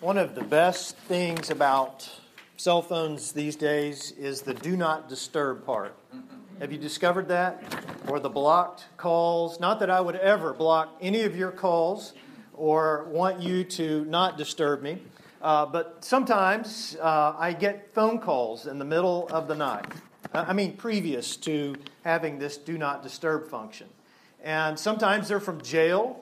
One of the best things about cell phones these days is the do not disturb part. Have you discovered that? Or the blocked calls? Not that I would ever block any of your calls or want you to not disturb me, uh, but sometimes uh, I get phone calls in the middle of the night. I mean, previous to having this do not disturb function. And sometimes they're from jail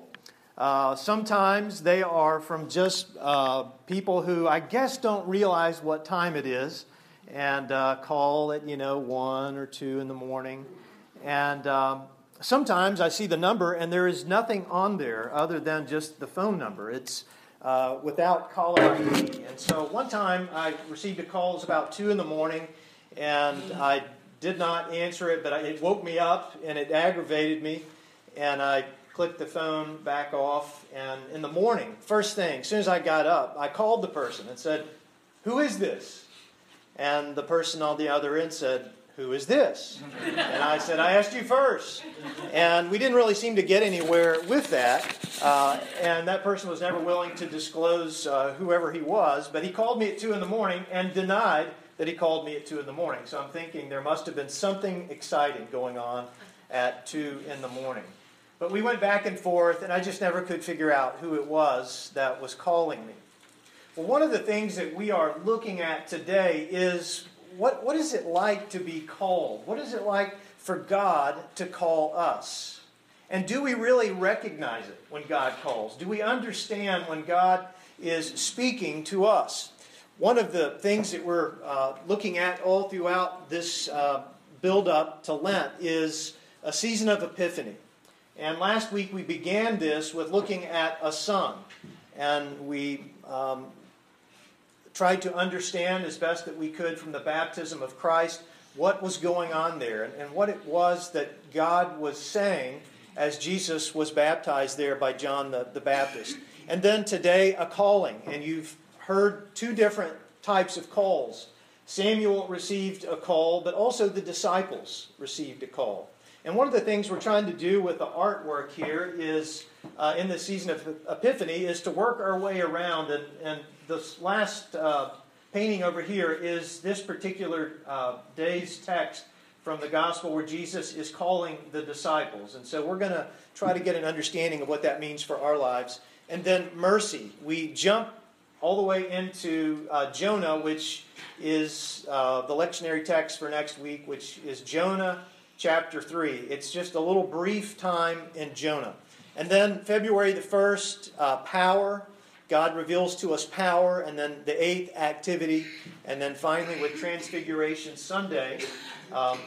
uh, sometimes they are from just uh, people who I guess don't realize what time it is and uh, call at, you know, 1 or 2 in the morning. And um, sometimes I see the number and there is nothing on there other than just the phone number. It's uh, without caller ID. And so one time I received a call, it was about 2 in the morning, and I did not answer it, but it woke me up and it aggravated me. And I clicked the phone back off, and in the morning, first thing, as soon as I got up, I called the person and said, Who is this? And the person on the other end said, Who is this? And I said, I asked you first. And we didn't really seem to get anywhere with that. Uh, and that person was never willing to disclose uh, whoever he was, but he called me at 2 in the morning and denied that he called me at 2 in the morning. So I'm thinking there must have been something exciting going on at 2 in the morning. But we went back and forth, and I just never could figure out who it was that was calling me. Well, one of the things that we are looking at today is what, what is it like to be called? What is it like for God to call us? And do we really recognize it when God calls? Do we understand when God is speaking to us? One of the things that we're uh, looking at all throughout this uh, build up to Lent is a season of Epiphany. And last week we began this with looking at a son. And we um, tried to understand as best that we could from the baptism of Christ what was going on there and, and what it was that God was saying as Jesus was baptized there by John the, the Baptist. And then today, a calling. And you've heard two different types of calls. Samuel received a call, but also the disciples received a call. And one of the things we're trying to do with the artwork here is, uh, in the season of Epiphany, is to work our way around. And, and this last uh, painting over here is this particular uh, day's text from the gospel where Jesus is calling the disciples. And so we're going to try to get an understanding of what that means for our lives. And then mercy. We jump all the way into uh, Jonah, which is uh, the lectionary text for next week, which is Jonah chapter 3. It's just a little brief time in Jonah. And then February the 1st, uh, power. God reveals to us power. And then the eighth, activity. And then finally, with Transfiguration Sunday, um,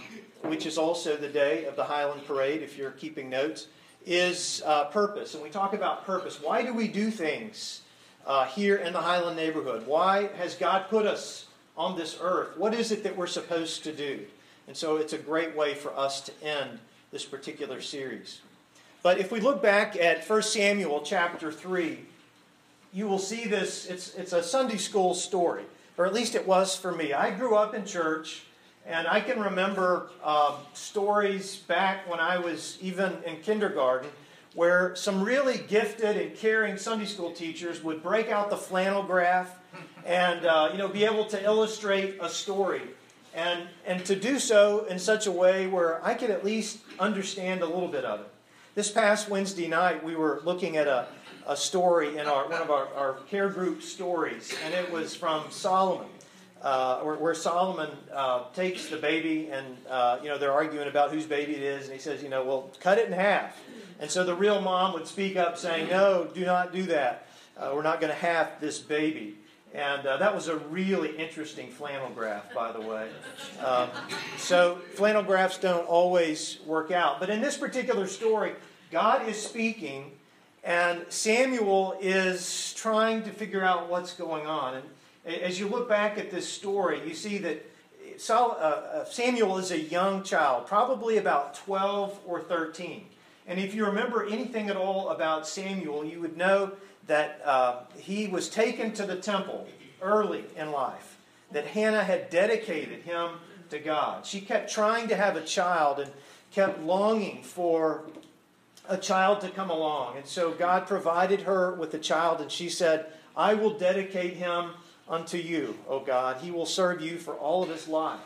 which is also the day of the Highland Parade, if you're keeping notes, is uh, purpose. And we talk about purpose. Why do we do things uh, here in the Highland neighborhood? Why has God put us on this earth? What is it that we're supposed to do? And so it's a great way for us to end this particular series. But if we look back at 1 Samuel chapter 3, you will see this. It's, it's a Sunday school story, or at least it was for me. I grew up in church, and I can remember uh, stories back when I was even in kindergarten where some really gifted and caring Sunday school teachers would break out the flannel graph and uh, you know be able to illustrate a story and, and to do so in such a way where I could at least understand a little bit of it. This past Wednesday night, we were looking at a, a story in our, one of our, our care group stories, and it was from Solomon. Uh, where, where, Solomon uh, takes the baby, and uh, you know they're arguing about whose baby it is, and he says, you know, well, cut it in half. And so the real mom would speak up, saying, "No, do not do that. Uh, we're not going to have this baby." And uh, that was a really interesting flannel graph, by the way. Um, so, flannel graphs don't always work out. But in this particular story, God is speaking, and Samuel is trying to figure out what's going on. And as you look back at this story, you see that uh, uh, Samuel is a young child, probably about 12 or 13. And if you remember anything at all about Samuel, you would know that uh, he was taken to the temple early in life, that Hannah had dedicated him to God. She kept trying to have a child and kept longing for a child to come along. And so God provided her with a child, and she said, I will dedicate him unto you, O God. He will serve you for all of his life.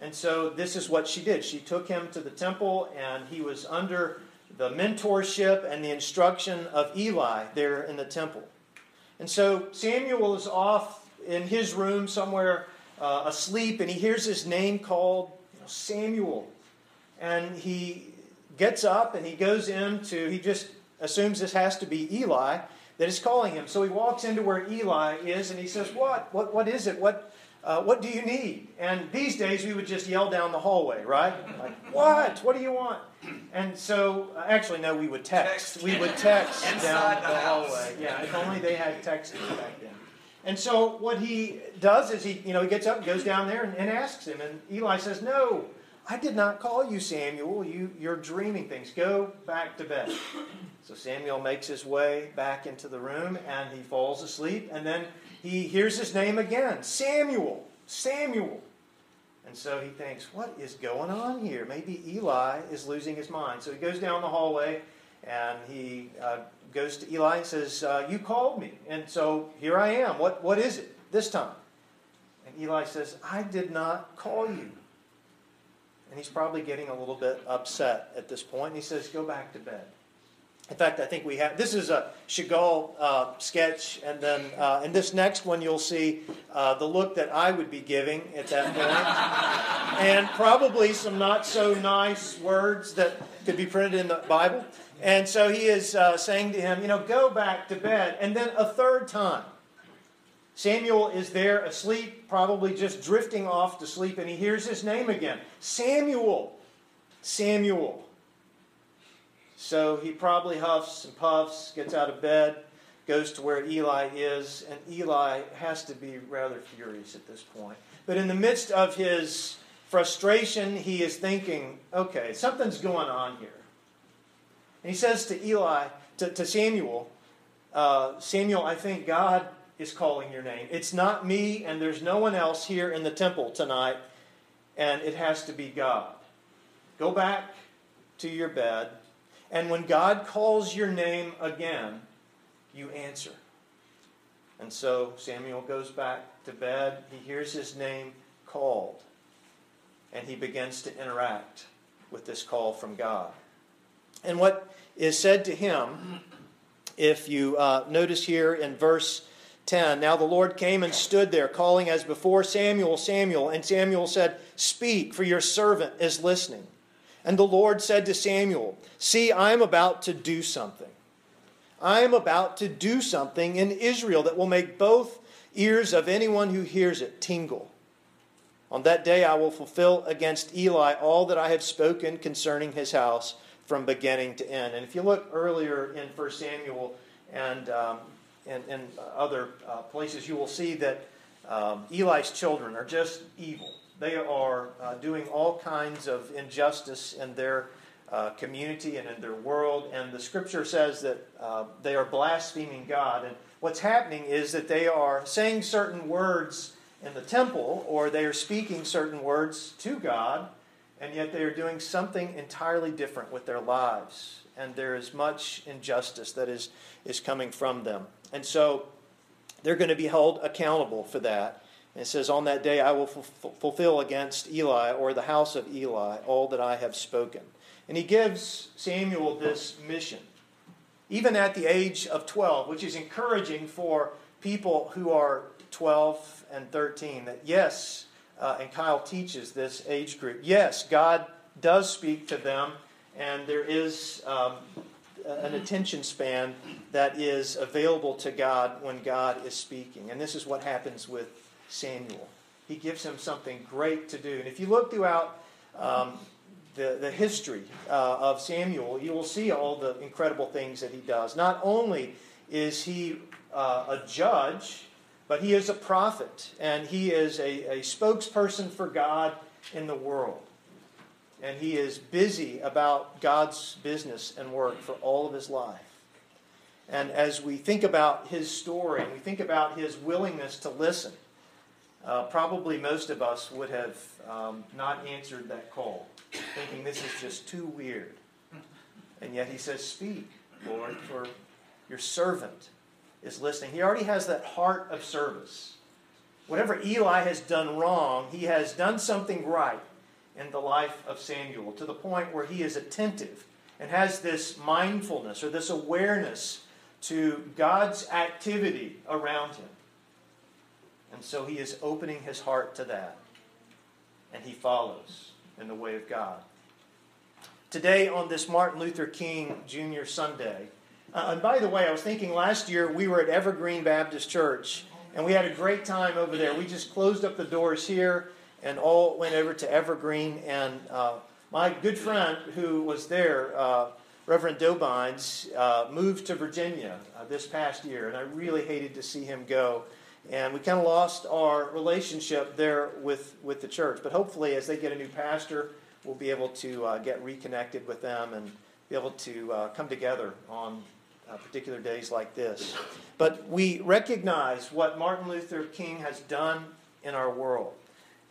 And so this is what she did. She took him to the temple, and he was under the mentorship and the instruction of Eli there in the temple. And so Samuel is off in his room somewhere uh, asleep, and he hears his name called you know, Samuel. And he gets up and he goes into, he just assumes this has to be Eli that is calling him. So he walks into where Eli is and he says, What? What, what is it? What, uh, what do you need? And these days we would just yell down the hallway, right? Like, what? What do you want? And so, uh, actually, no, we would text. We would text down the, the hallway. Yeah, if only they had texting back then. And so what he does is he, you know, he gets up and goes down there and, and asks him. And Eli says, No, I did not call you Samuel. You, you're dreaming things. Go back to bed. So Samuel makes his way back into the room and he falls asleep. And then he hears his name again Samuel. Samuel. And so he thinks, what is going on here? Maybe Eli is losing his mind. So he goes down the hallway and he uh, goes to Eli and says, uh, You called me. And so here I am. What, what is it this time? And Eli says, I did not call you. And he's probably getting a little bit upset at this point. And he says, Go back to bed. In fact, I think we have this is a Chagall uh, sketch, and then uh, in this next one, you'll see uh, the look that I would be giving at that point, and probably some not so nice words that could be printed in the Bible. And so he is uh, saying to him, You know, go back to bed. And then a third time, Samuel is there asleep, probably just drifting off to sleep, and he hears his name again Samuel, Samuel. So he probably huffs and puffs, gets out of bed, goes to where Eli is, and Eli has to be rather furious at this point. But in the midst of his frustration, he is thinking, okay, something's going on here. And he says to Eli, to, to Samuel, uh, Samuel, I think God is calling your name. It's not me, and there's no one else here in the temple tonight, and it has to be God. Go back to your bed, and when God calls your name again, you answer. And so Samuel goes back to bed. He hears his name called, and he begins to interact with this call from God. And what is said to him, if you uh, notice here in verse 10 Now the Lord came and stood there, calling as before, Samuel, Samuel. And Samuel said, Speak, for your servant is listening. And the Lord said to Samuel, See, I am about to do something. I am about to do something in Israel that will make both ears of anyone who hears it tingle. On that day I will fulfill against Eli all that I have spoken concerning his house from beginning to end. And if you look earlier in 1 Samuel and um, and, and other uh, places, you will see that um, Eli's children are just evil. They are uh, doing all kinds of injustice in their uh, community and in their world. And the scripture says that uh, they are blaspheming God. And what's happening is that they are saying certain words in the temple, or they are speaking certain words to God, and yet they are doing something entirely different with their lives. And there is much injustice that is, is coming from them. And so they're going to be held accountable for that. And it says, On that day I will fulfill against Eli or the house of Eli all that I have spoken. And he gives Samuel this mission, even at the age of 12, which is encouraging for people who are 12 and 13. That yes, uh, and Kyle teaches this age group, yes, God does speak to them, and there is um, an attention span that is available to God when God is speaking. And this is what happens with Samuel. He gives him something great to do. And if you look throughout um, the, the history uh, of Samuel, you will see all the incredible things that he does. Not only is he uh, a judge, but he is a prophet, and he is a, a spokesperson for God in the world and he is busy about God's business and work for all of his life. And as we think about his story, we think about his willingness to listen, uh, probably most of us would have um, not answered that call, thinking this is just too weird. And yet he says, Speak, Lord, for your servant is listening. He already has that heart of service. Whatever Eli has done wrong, he has done something right in the life of Samuel to the point where he is attentive and has this mindfulness or this awareness to God's activity around him. And so he is opening his heart to that. And he follows in the way of God. Today, on this Martin Luther King Jr. Sunday, uh, and by the way, I was thinking last year we were at Evergreen Baptist Church, and we had a great time over there. We just closed up the doors here and all went over to Evergreen. And uh, my good friend who was there, uh, Reverend Dobines, uh, moved to Virginia uh, this past year, and I really hated to see him go. And we kind of lost our relationship there with, with the church. But hopefully, as they get a new pastor, we'll be able to uh, get reconnected with them and be able to uh, come together on uh, particular days like this. But we recognize what Martin Luther King has done in our world.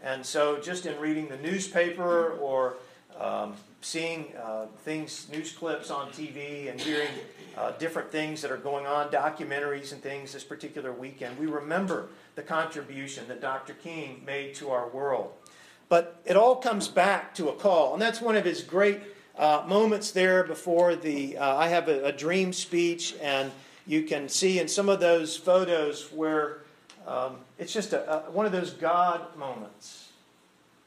And so, just in reading the newspaper or um, seeing uh, things, news clips on TV, and hearing uh, different things that are going on, documentaries and things this particular weekend, we remember the contribution that Dr. King made to our world. But it all comes back to a call, and that's one of his great uh, moments there before the. Uh, I have a, a, dream speech, and you can see in some of those photos where um, it's just a, a, one of those God moments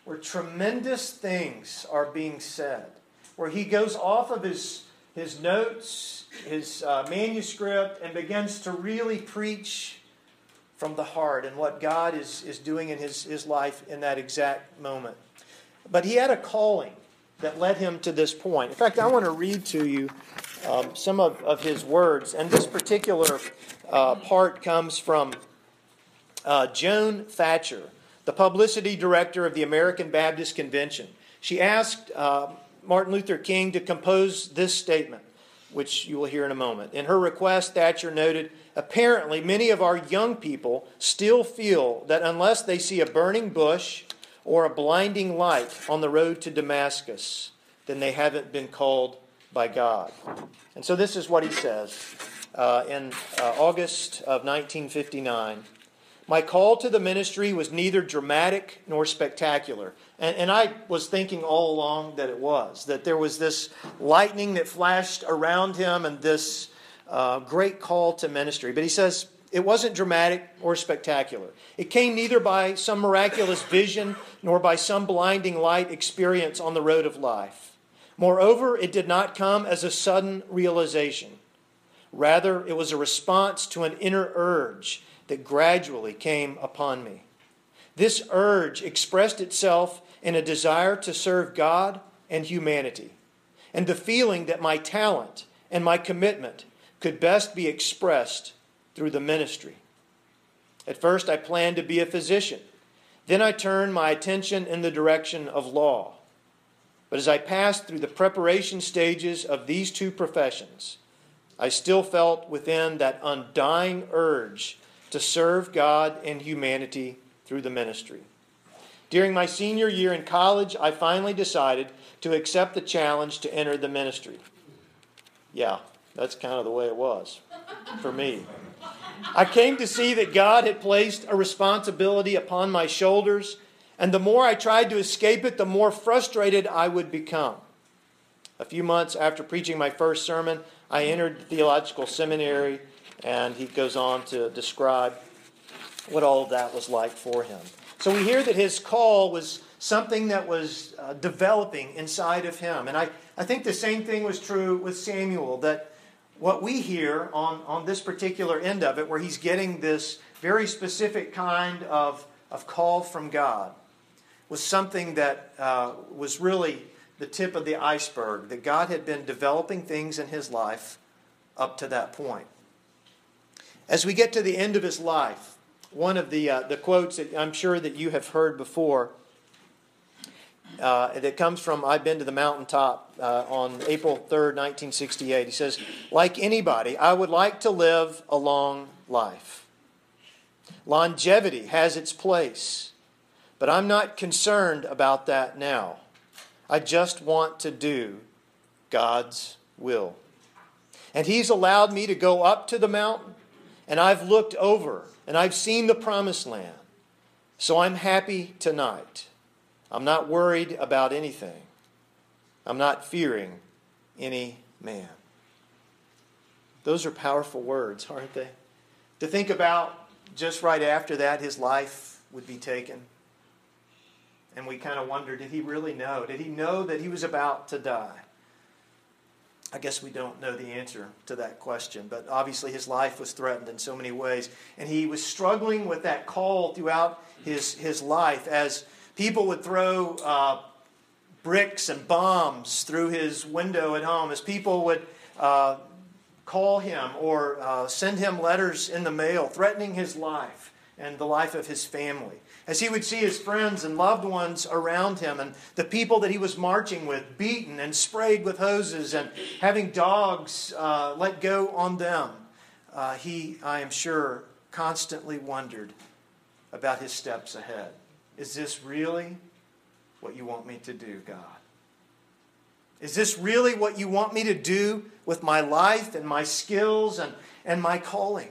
where tremendous things are being said, where he goes off of his, his notes, his uh, manuscript, and begins to really preach from the heart and what God is, is doing in his, his life in that exact moment. But he had a calling that led him to this point. In fact, I want to read to you um, some of, of his words. And this particular uh, part comes from uh, Joan Thatcher the publicity director of the American Baptist Convention. She asked uh, Martin Luther King to compose this statement, which you will hear in a moment. In her request, Thatcher noted apparently many of our young people still feel that unless they see a burning bush or a blinding light on the road to Damascus, then they haven't been called by God. And so this is what he says uh, in uh, August of 1959. My call to the ministry was neither dramatic nor spectacular. And, and, I was thinking all along that it was, that there was this lightning that flashed around him and this uh, great call to ministry. But he says it wasn't dramatic or spectacular. It came neither by some miraculous vision nor by some blinding light experience on the road of life. Moreover, it did not come as a sudden realization. Rather, it was a response to an inner urge that gradually came upon me. This urge expressed itself in a desire to serve God and humanity, and the feeling that my talent and my commitment could best be expressed through the ministry. At first, I planned to be a physician. Then I turned my attention in the direction of law. But as I passed through the preparation stages of these two professions, I still felt within that undying urge to serve God and humanity through the ministry. During my senior year in college, I finally decided to accept the challenge to enter the ministry. Yeah, that's kind of the way it was for me. I came to see that God had placed a responsibility upon my shoulders, and the more I tried to escape it, the more frustrated I would become. A few months after preaching my first sermon, I entered the theological seminary and he goes on to describe what all of that was like for him. So we hear that his call was something that was uh, developing inside of him. And I, I think the same thing was true with Samuel, that what we hear on, on this particular end of it, where he's getting this very specific kind of, of call from God, was something that uh, was really the tip of the iceberg, that God had been developing things in his life up to that point. As we get to the end of his life, one of the, uh, the quotes that I'm sure that you have heard before uh, that comes from I've Been to the Mountaintop uh, on April 3rd, 1968. He says, Like anybody, I would like to live a long life. Longevity has its place, but I'm not concerned about that now. I just want to do God's will. And He's allowed me to go up to the mountain, and I've looked over, and I've seen the promised land. So I'm happy tonight. I'm not worried about anything. I'm not fearing any man. Those are powerful words, aren't they? To think about just right after that, his life would be taken. And we kind of wonder did he really know? Did he know that he was about to die? I guess we don't know the answer to that question, but obviously his life was threatened in so many ways. And he was struggling with that call throughout his, his life as people would throw uh, bricks and bombs through his window at home, as people would uh, call him or uh, send him letters in the mail threatening his life and the life of his family as he would see his friends and loved ones around him and the people that he was marching with beaten and sprayed with hoses and having dogs uh, let go on them, uh, he, I am sure, constantly wondered about his steps ahead. Is this really what you want me to do, God? Is this really what you want me to do with my life and my skills and, and my calling?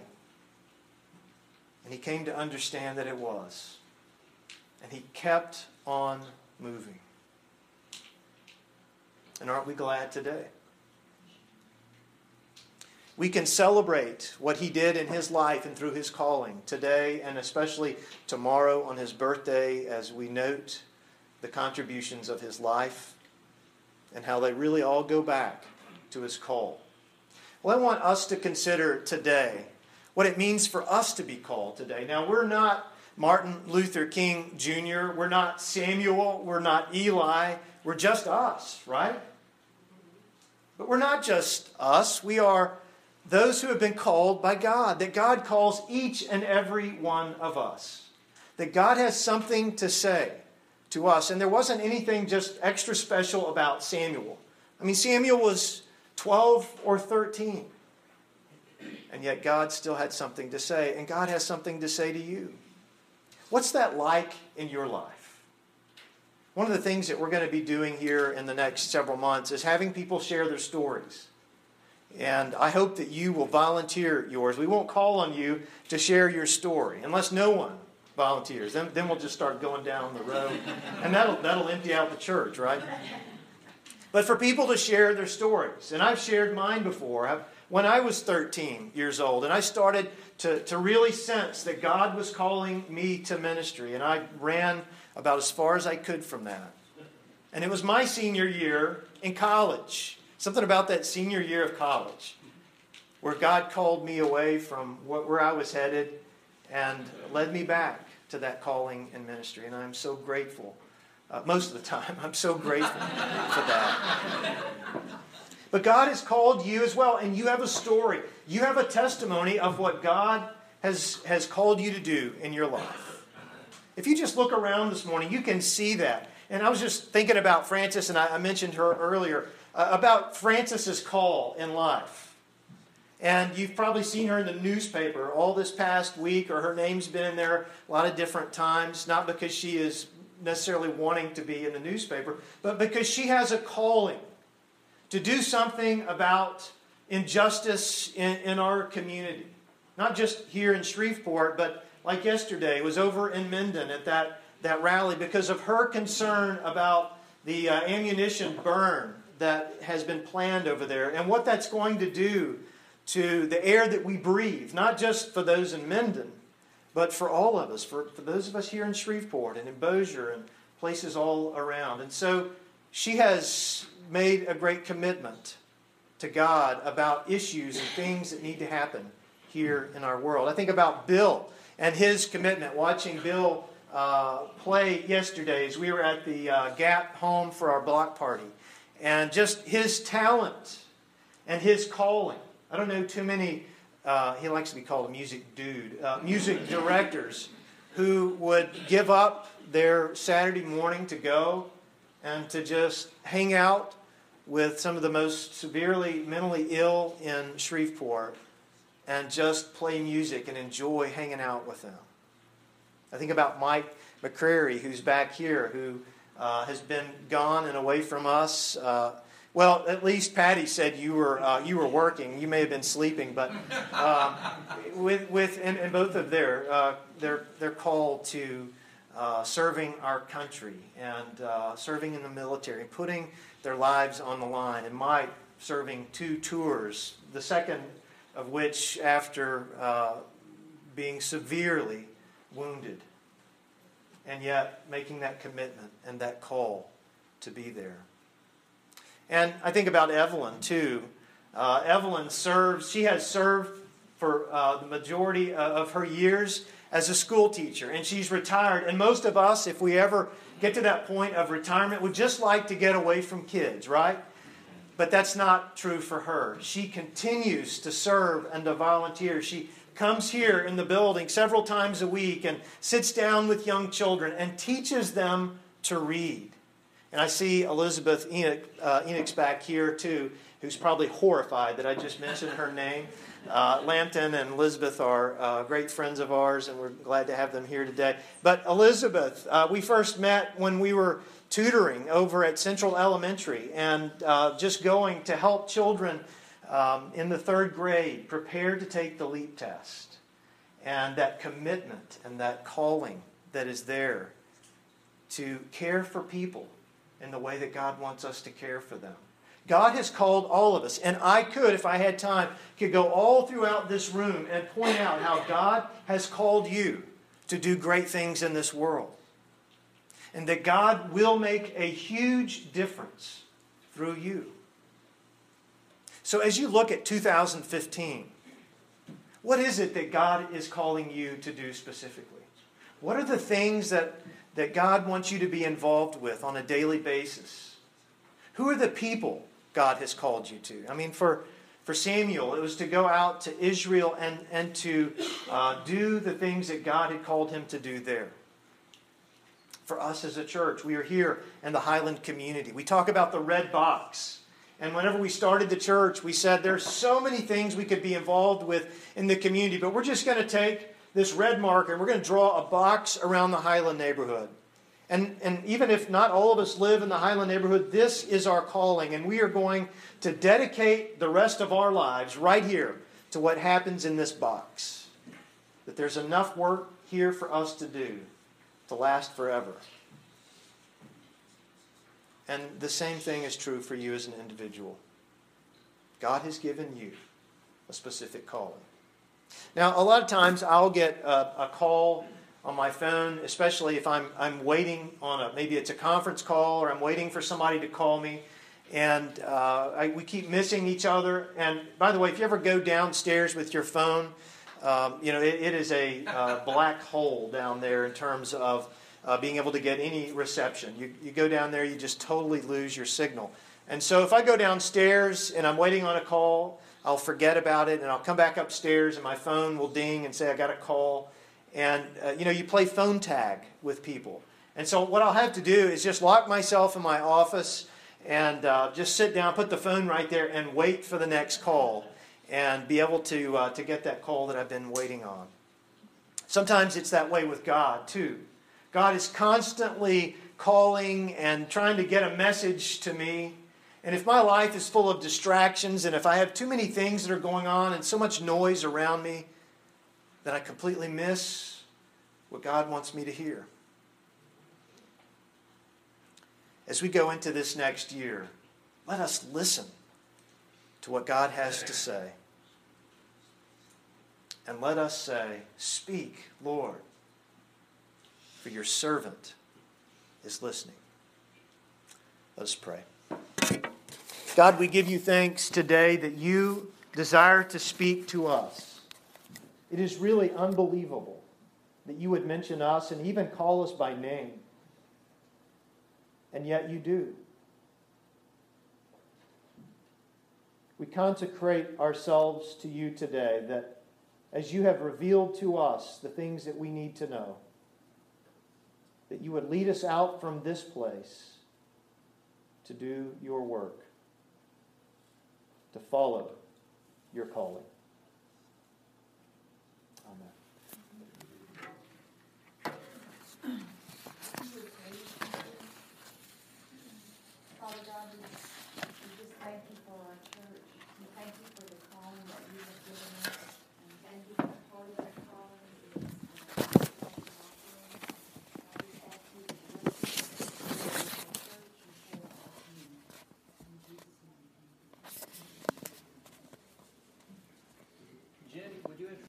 And he came to understand that it was. And he kept on moving. And aren't we glad today? We can celebrate what he did in his life and through his calling today and especially tomorrow on his birthday as we note the contributions of his life and how they really all go back to his call. Well, I want us to consider today what it means for us to be called today. Now, we're not Martin Luther King Jr., we're not Samuel, we're not Eli, we're just us, right? But we're not just us, we are those who have been called by God, that God calls each and every one of us, that God has something to say to us. And there wasn't anything just extra special about Samuel. I mean, Samuel was 12 or 13. And yet God still had something to say, and God has something to say to you. What's that like in your life? One of the things that we're going to be doing here in the next several months is having people share their stories. And I hope that you will volunteer yours. We won't call on you to share your story unless no one volunteers. Then, then we'll just start going down the road. And that'll, that'll empty out the church, right? But for people to share their stories. And I've shared mine before. I've, when I was 13 years old, and I started to, to really sense that God was calling me to ministry, and I ran about as far as I could from that. And it was my senior year in college. Something about that senior year of college where God called me away from what, where I was headed and led me back to that calling and ministry. And I'm so grateful. Uh, most of the time, I'm so grateful for that. But God has called you as well, and you have a story. You have a testimony of what God has, has called you to do in your life. If you just look around this morning, you can see that. And I was just thinking about Frances, and I, I mentioned her earlier, uh, about Frances's call in life. And you've probably seen her in the newspaper all this past week, or her name's been in there a lot of different times, not because she is necessarily wanting to be in the newspaper, but because she has a calling to do something about injustice in, in our community. Not just here in Shreveport, but like yesterday, was over in Minden at that, that rally because of her concern about the uh, ammunition burn that has been planned over there and what that's going to do to the air that we breathe, not just for those in Minden, but for all of us, for, for those of us here in Shreveport and in Bossier and places all around. And so she has made a great commitment to God about issues and things that need to happen here in our world. I think about Bill and his commitment, watching Bill uh, play yesterday as we were at the uh, Gap home for our block party, and just his talent and his calling. I don't know too many, uh, he likes to be called a music dude, uh, music directors who would give up their Saturday morning to go and to just hang out with some of the most severely mentally ill in Shreveport and just play music and enjoy hanging out with them. I think about Mike McCrary, who's back here, who uh, has been gone and away from us. Uh, Well, at least Patty said you were uh, you were working. You may have been sleeping, but um, with with and, and, both of their uh, their their call to uh, serving our country and uh, serving in the military, putting their lives on the line, and Mike serving two tours. The second of which, after uh, being severely wounded, and yet making that commitment and that call to be there. And I think about Evelyn too. Uh, Evelyn serves, she has served for uh, the majority of her years as a school teacher, and she's retired. And most of us, if we ever get to that point of retirement, would just like to get away from kids, right? But that's not true for her. She continues to serve and to volunteer. She comes here in the building several times a week and sits down with young children and teaches them to read. And I see Elizabeth Enoch, uh, Enoch's back here too, who's probably horrified that I just mentioned her name. Uh, Lampton and Elizabeth are uh, great friends of ours, and we're glad to have them here today. But Elizabeth, uh, we first met when we were tutoring over at Central Elementary and uh, just going to help children um, in the third grade prepare to take the LEAP test. And that commitment and that calling that is there to care for people in the way that God wants us to care for them. God has called all of us, and I could, if I had time, could go all throughout this room and point out how God has called you to do great things in this world. And that God will make a huge difference through you. So, as you look at 2015, what is it that God is calling you to do specifically? What are the things that that God wants you to be involved with on a daily basis? Who are the people God has called you to? I mean, for, for Samuel, it was to go out to Israel and, and to uh, do the things that God had called him to do there. For us as a church, we are here in the Highland community. We talk about the red box. And whenever we started the church, we said there's so many things we could be involved with in the community, but we're just going to take this red marker and we're going to draw a box around the Highland neighborhood. And, and even if not all of us live in the Highland neighborhood, this is our calling, and we are going to dedicate the rest of our lives right here to what happens in this box. That there's enough work here for us to do to last forever. And the same thing is true for you as an individual. God has given you a specific calling. Now, a lot of times I'll get a, a call on my phone, especially if I'm, I'm waiting on a, maybe it's a conference call or I'm waiting for somebody to call me. And uh, I, we keep missing each other. And by the way, if you ever go downstairs with your phone, um, you know, it, it is a uh, black hole down there in terms of uh, being able to get any reception. You, you go down there, you just totally lose your signal. And so if I go downstairs and I'm waiting on a call, I'll forget about it and I'll come back upstairs and my phone will ding and say I got a call. And uh, you know, you play phone tag with people. And so what I'll have to do is just lock myself in my office and uh, just sit down, put the phone right there, and wait for the next call and be able to, uh, to get that call that I've been waiting on. Sometimes it's that way with God, too. God is constantly calling and trying to get a message to me and if my life is full of distractions, and if I have too many things that are going on and so much noise around me, that I completely miss what God wants me to hear. As we go into this next year, let us listen to what God has to say. And let us say, Speak, Lord, for your servant is listening. Let us pray. God, we give you thanks today that you desire to speak to us. It is really unbelievable that you would mention us and even call us by name. And yet you do. We consecrate ourselves to you today that as you have revealed to us the things that we need to know, that you would lead us out from this place to do your work to follow your calling.